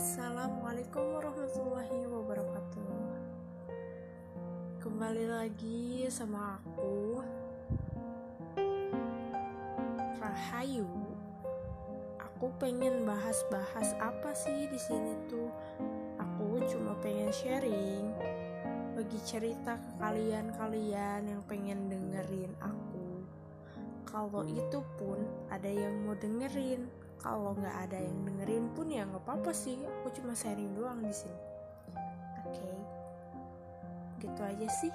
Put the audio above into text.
Assalamualaikum warahmatullahi wabarakatuh. Kembali lagi sama aku Rahayu. Aku pengen bahas-bahas apa sih di sini tuh? Aku cuma pengen sharing Bagi cerita ke kalian-kalian yang pengen dengerin aku. Kalau itu pun ada yang mau dengerin kalau nggak ada yang dengerin pun ya nggak apa-apa sih aku cuma sharing doang di sini oke okay. gitu aja sih